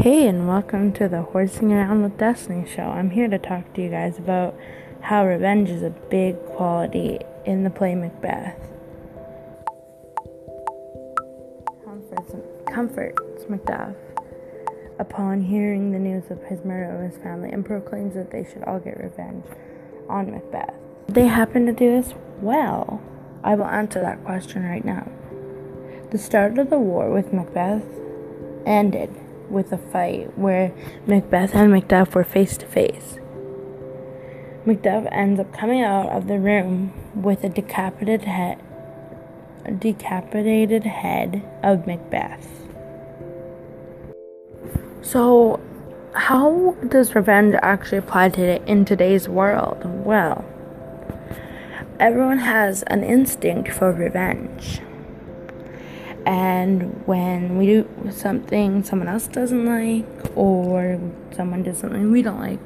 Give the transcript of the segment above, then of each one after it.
Hey, and welcome to the Horsing Around with Destiny show. I'm here to talk to you guys about how revenge is a big quality in the play Macbeth. Comforts, comforts Macduff upon hearing the news of his murder of his family and proclaims that they should all get revenge on Macbeth. They happen to do this well. I will answer that question right now. The start of the war with Macbeth ended with a fight where Macbeth and Macduff were face to face. Macduff ends up coming out of the room with a decapitated head, a decapitated head of Macbeth. So, how does revenge actually apply to in today's world? Well, everyone has an instinct for revenge. And when we do something someone else doesn't like, or someone does something we don't like,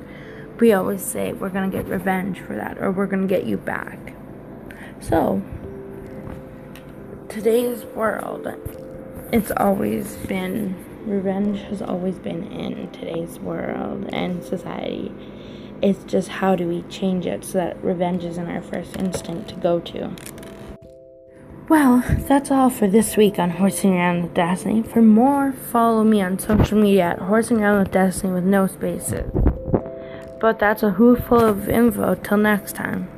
we always say, We're gonna get revenge for that, or we're gonna get you back. So, today's world, it's always been, revenge has always been in today's world and society. It's just how do we change it so that revenge isn't our first instinct to go to. Well, that's all for this week on Horsing Around with Destiny. For more, follow me on social media at Horsing Around with Destiny with no spaces. But that's a who full of info. Till next time.